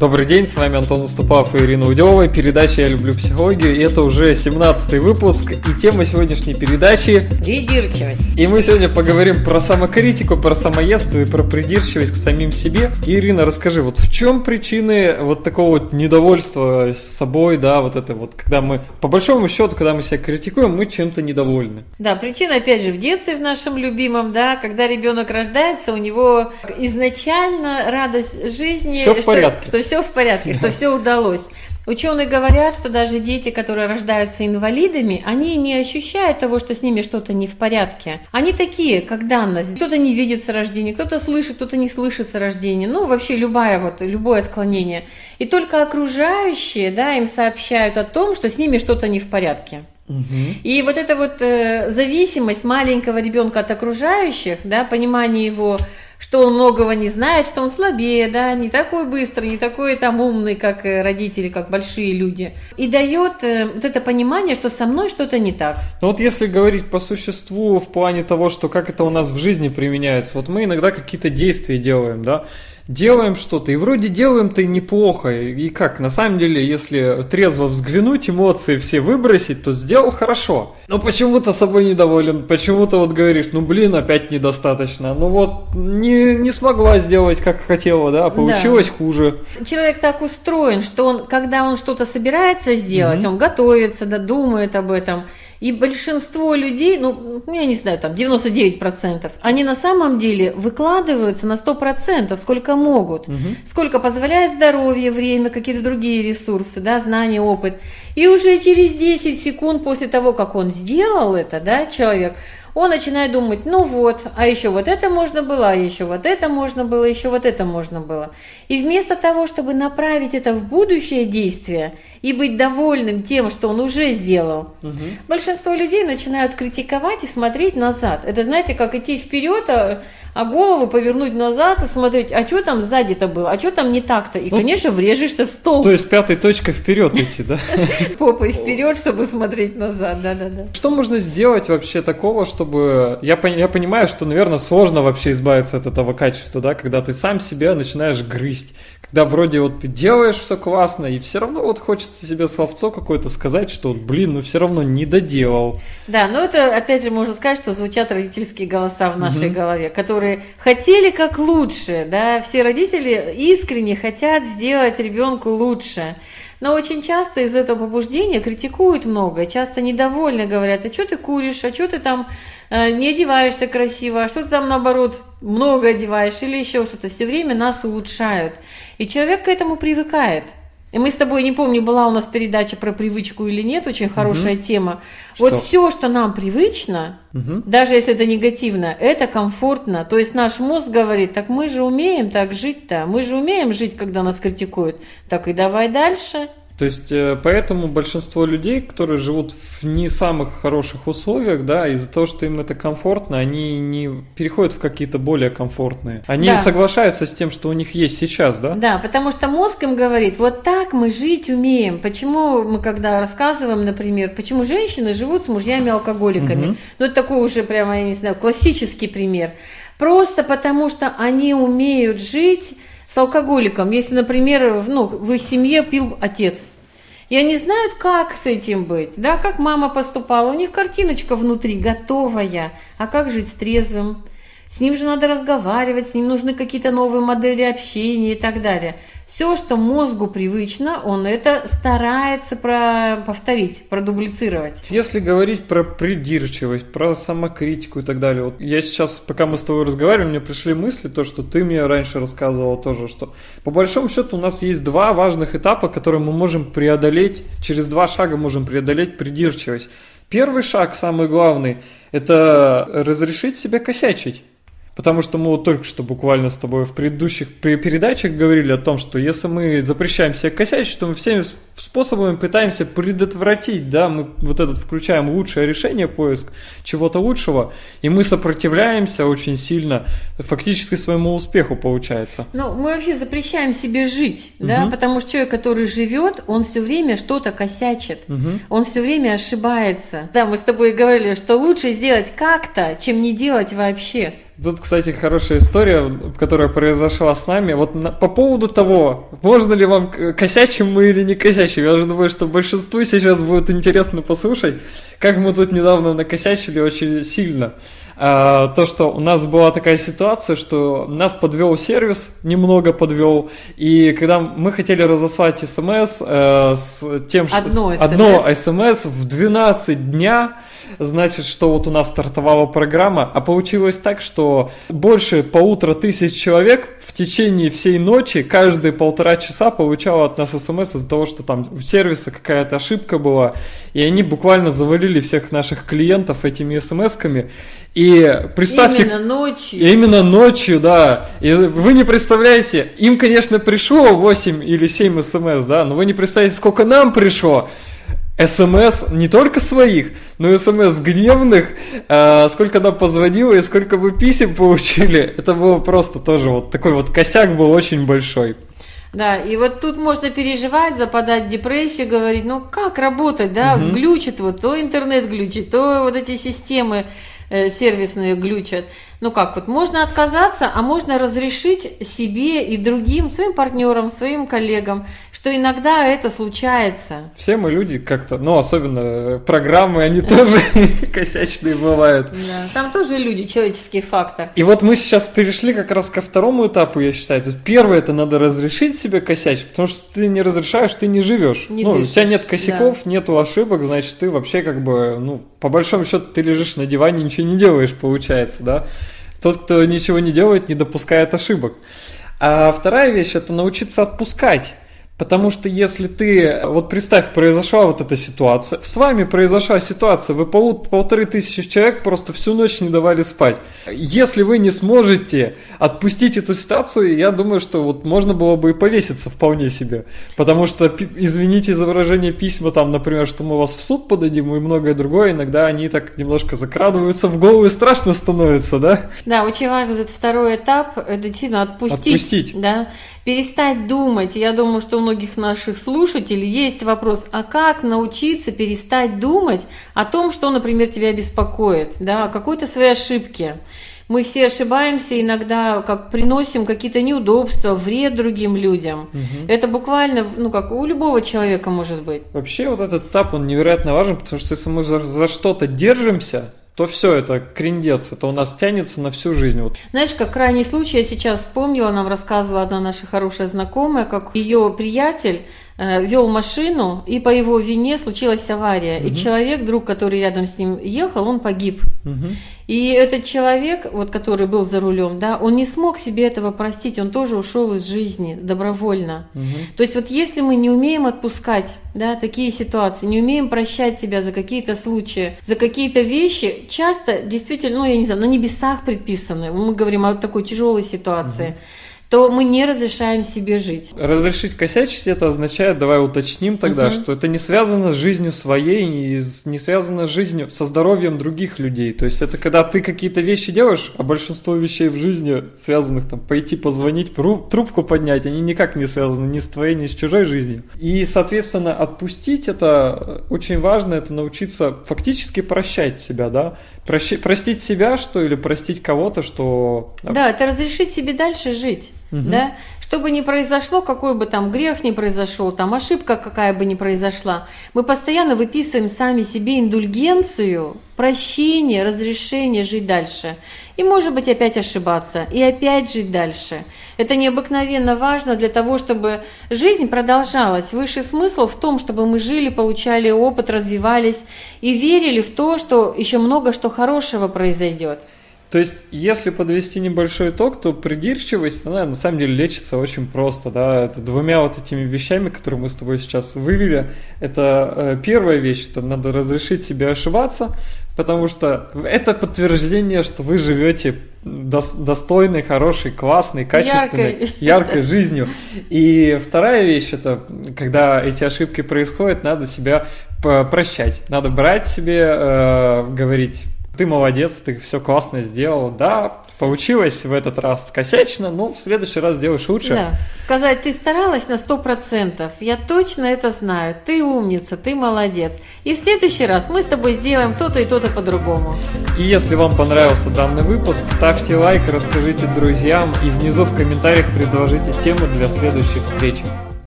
Добрый день, с вами Антон Уступав и Ирина Удева, передача «Я люблю психологию», и это уже 17 выпуск, и тема сегодняшней передачи... Придирчивость. И мы сегодня поговорим про самокритику, про самоедство и про придирчивость к самим себе. И, Ирина, расскажи, вот в чем причины вот такого вот недовольства с собой, да, вот это вот, когда мы, по большому счету, когда мы себя критикуем, мы чем-то недовольны. Да, причина, опять же, в детстве в нашем любимом, да, когда ребенок рождается, у него изначально радость жизни... Все в порядке. Что, что все в порядке, что все удалось. Ученые говорят, что даже дети, которые рождаются инвалидами, они не ощущают того, что с ними что-то не в порядке. Они такие, как данность. Кто-то не видит с рождения, кто-то слышит, кто-то не слышит с рождения. Ну, вообще любое, вот, любое отклонение. И только окружающие да, им сообщают о том, что с ними что-то не в порядке. И вот эта вот э, зависимость маленького ребенка от окружающих, да, понимание его что он многого не знает, что он слабее, да, не такой быстрый, не такой там умный, как э, родители, как большие люди. И дает э, вот это понимание, что со мной что-то не так. Ну вот если говорить по существу в плане того, что как это у нас в жизни применяется, вот мы иногда какие-то действия делаем, да, делаем что-то, и вроде делаем-то неплохо. И как, на самом деле, если трезво взглянуть, эмоции все выбросить, то сделал хорошо. Но почему-то собой недоволен, почему-то вот говоришь, ну блин, опять недостаточно. Ну вот, не, не смогла сделать, как хотела, да, получилось да. хуже. Человек так устроен, что он, когда он что-то собирается сделать, угу. он готовится, да, думает об этом. И большинство людей, ну, я не знаю, там 99%, они на самом деле выкладываются на 100%, сколько могут, угу. сколько позволяет здоровье, время, какие-то другие ресурсы, да, знания, опыт. И уже через 10 секунд после того, как он сделал это, да, человек, он начинает думать, ну вот, а еще вот это можно было, а еще вот это можно было, еще вот это можно было. И вместо того, чтобы направить это в будущее действие и быть довольным тем, что он уже сделал, угу. большинство людей начинают критиковать и смотреть назад. Это, знаете, как идти вперед, а а голову повернуть назад и смотреть, а что там сзади-то было, а что там не так-то. И, ну, конечно, врежешься в стол. То есть пятой точкой вперед идти, да? Попой вперед, чтобы смотреть назад, да-да-да. Что можно сделать вообще такого, чтобы... Я, я понимаю, что, наверное, сложно вообще избавиться от этого качества, да, когда ты сам себя начинаешь грызть, когда вроде вот ты делаешь все классно, и все равно вот хочется себе словцо какое-то сказать, что, блин, ну все равно не доделал. Да, но это, опять же, можно сказать, что звучат родительские голоса в нашей голове, которые которые хотели как лучше, да, все родители искренне хотят сделать ребенку лучше. Но очень часто из этого побуждения критикуют много, часто недовольны, говорят, а что ты куришь, а что ты там э, не одеваешься красиво, а что ты там наоборот много одеваешь или еще что-то. Все время нас улучшают. И человек к этому привыкает. И мы с тобой, не помню, была у нас передача про привычку или нет, очень хорошая угу. тема. Что? Вот все, что нам привычно, угу. даже если это негативно, это комфортно. То есть наш мозг говорит, так мы же умеем так жить-то, мы же умеем жить, когда нас критикуют. Так и давай дальше. То есть, э, поэтому большинство людей, которые живут в не самых хороших условиях, да, из-за того, что им это комфортно, они не переходят в какие-то более комфортные. Они да. соглашаются с тем, что у них есть сейчас, да? Да, потому что мозг им говорит, вот так мы жить умеем. Почему мы, когда рассказываем, например, почему женщины живут с мужьями-алкоголиками? Угу. Ну, это такой уже прямо, я не знаю, классический пример. Просто потому что они умеют жить с алкоголиком, если, например, ну, в их семье пил отец. И они знают, как с этим быть, да, как мама поступала. У них картиночка внутри готовая. А как жить с трезвым? С ним же надо разговаривать, с ним нужны какие-то новые модели общения и так далее. Все, что мозгу привычно, он это старается про повторить, продублицировать. Если говорить про придирчивость, про самокритику и так далее, вот я сейчас, пока мы с тобой разговаривали, мне пришли мысли, то, что ты мне раньше рассказывал тоже, что по большому счету у нас есть два важных этапа, которые мы можем преодолеть, через два шага можем преодолеть придирчивость. Первый шаг, самый главный, это разрешить себе косячить. Потому что мы вот только что буквально с тобой в предыдущих передачах говорили о том, что если мы запрещаем себе косячить, то мы всеми способами пытаемся предотвратить, да, мы вот этот включаем лучшее решение, поиск чего-то лучшего, и мы сопротивляемся очень сильно фактически своему успеху получается. Ну, мы вообще запрещаем себе жить, угу. да, потому что человек, который живет, он все время что-то косячит, угу. он все время ошибается. Да, мы с тобой говорили, что лучше сделать как-то, чем не делать вообще. Тут, кстати, хорошая история, которая произошла с нами. Вот на, по поводу того, можно ли вам косячим мы или не косячим. Я же думаю, что большинству сейчас будет интересно послушать, как мы тут недавно накосячили очень сильно. А, то, что у нас была такая ситуация, что нас подвел сервис, немного подвел, и когда мы хотели разослать смс э, с тем, что одно, одно смс в 12 дня, значит, что вот у нас стартовала программа, а получилось так, что больше полутора тысяч человек в течение всей ночи каждые полтора часа получало от нас смс из-за того, что там у сервиса какая-то ошибка была, и они буквально завалили всех наших клиентов этими смс-ками, и представьте... Именно ночью. Именно ночью, да. И вы не представляете, им, конечно, пришло 8 или 7 смс, да, но вы не представляете, сколько нам пришло. СМС не только своих, но и СМС гневных, э, сколько нам позвонило и сколько мы писем получили. Это было просто тоже вот такой вот косяк был очень большой. Да, и вот тут можно переживать, западать в депрессию, говорить, ну как работать, да, угу. глючит вот, то интернет глючит, то вот эти системы э, сервисные глючат. Ну как, вот можно отказаться, а можно разрешить себе и другим, своим партнерам, своим коллегам, что иногда это случается. Все мы люди как-то, ну, особенно программы, они тоже косячные бывают. Да, там тоже люди, человеческий фактор. И вот мы сейчас перешли как раз ко второму этапу, я считаю. Есть первое, это надо разрешить себе косячить, потому что ты не разрешаешь, ты не живешь. Не ну, дышишь, у тебя нет косяков, да. нету ошибок, значит, ты вообще как бы, ну, по большому счету, ты лежишь на диване, ничего не делаешь, получается, да. Тот, кто ничего не делает, не допускает ошибок. А вторая вещь – это научиться отпускать. Потому что если ты, вот представь, произошла вот эта ситуация, с вами произошла ситуация, вы пол, полторы тысячи человек просто всю ночь не давали спать. Если вы не сможете отпустить эту ситуацию, я думаю, что вот можно было бы и повеситься вполне себе. Потому что, извините за выражение письма, там, например, что мы вас в суд подадим и многое другое, иногда они так немножко закрадываются в голову и страшно становится, да? Да, очень важно этот второй этап, это действительно отпустить. Отпустить. Да, перестать думать. Я думаю, что многих наших слушателей есть вопрос, а как научиться перестать думать о том, что, например, тебя беспокоит, да, о какой-то своей ошибке. Мы все ошибаемся, иногда как приносим какие-то неудобства, вред другим людям. Угу. Это буквально, ну как у любого человека может быть. Вообще вот этот этап, он невероятно важен, потому что если мы за, за что-то держимся, то все это криндец, это у нас тянется на всю жизнь. Вот. Знаешь, как крайний случай, я сейчас вспомнила, нам рассказывала одна наша хорошая знакомая, как ее приятель вел машину, и по его вине случилась авария. Угу. И человек, друг, который рядом с ним ехал, он погиб. Угу. И этот человек, вот, который был за рулем, да, он не смог себе этого простить, он тоже ушел из жизни добровольно. Угу. То есть вот если мы не умеем отпускать да, такие ситуации, не умеем прощать себя за какие-то случаи, за какие-то вещи, часто действительно, ну я не знаю, на небесах предписаны, мы говорим о такой тяжелой ситуации. Угу то мы не разрешаем себе жить. Разрешить косячить это означает, давай уточним тогда, угу. что это не связано с жизнью своей, не связано с жизнью, со здоровьем других людей. То есть это когда ты какие-то вещи делаешь, а большинство вещей в жизни связанных там пойти позвонить, трубку поднять, они никак не связаны ни с твоей, ни с чужой жизнью. И, соответственно, отпустить это очень важно, это научиться фактически прощать себя, да, Прощи, простить себя, что или простить кого-то, что... Да, это разрешить себе дальше жить. Угу. Да? Что бы ни произошло, какой бы там грех ни произошел, там ошибка какая бы ни произошла, мы постоянно выписываем сами себе индульгенцию, прощение, разрешение жить дальше. И, может быть, опять ошибаться, и опять жить дальше. Это необыкновенно важно для того, чтобы жизнь продолжалась. Высший смысл в том, чтобы мы жили, получали опыт, развивались и верили в то, что еще много что хорошего произойдет. То есть, если подвести небольшой итог, то придирчивость, она на самом деле лечится очень просто, да, это двумя вот этими вещами, которые мы с тобой сейчас вывели. Это э, первая вещь, это надо разрешить себе ошибаться, потому что это подтверждение, что вы живете достойной, хорошей, классной, качественной, яркой, яркой жизнью. И вторая вещь, это когда эти ошибки происходят, надо себя прощать, надо брать себе, э, говорить ты молодец, ты все классно сделал, да, получилось в этот раз косячно, но в следующий раз сделаешь лучше. Да, сказать, ты старалась на сто процентов, я точно это знаю, ты умница, ты молодец. И в следующий раз мы с тобой сделаем то-то и то-то по-другому. И если вам понравился данный выпуск, ставьте лайк, расскажите друзьям и внизу в комментариях предложите темы для следующих встреч.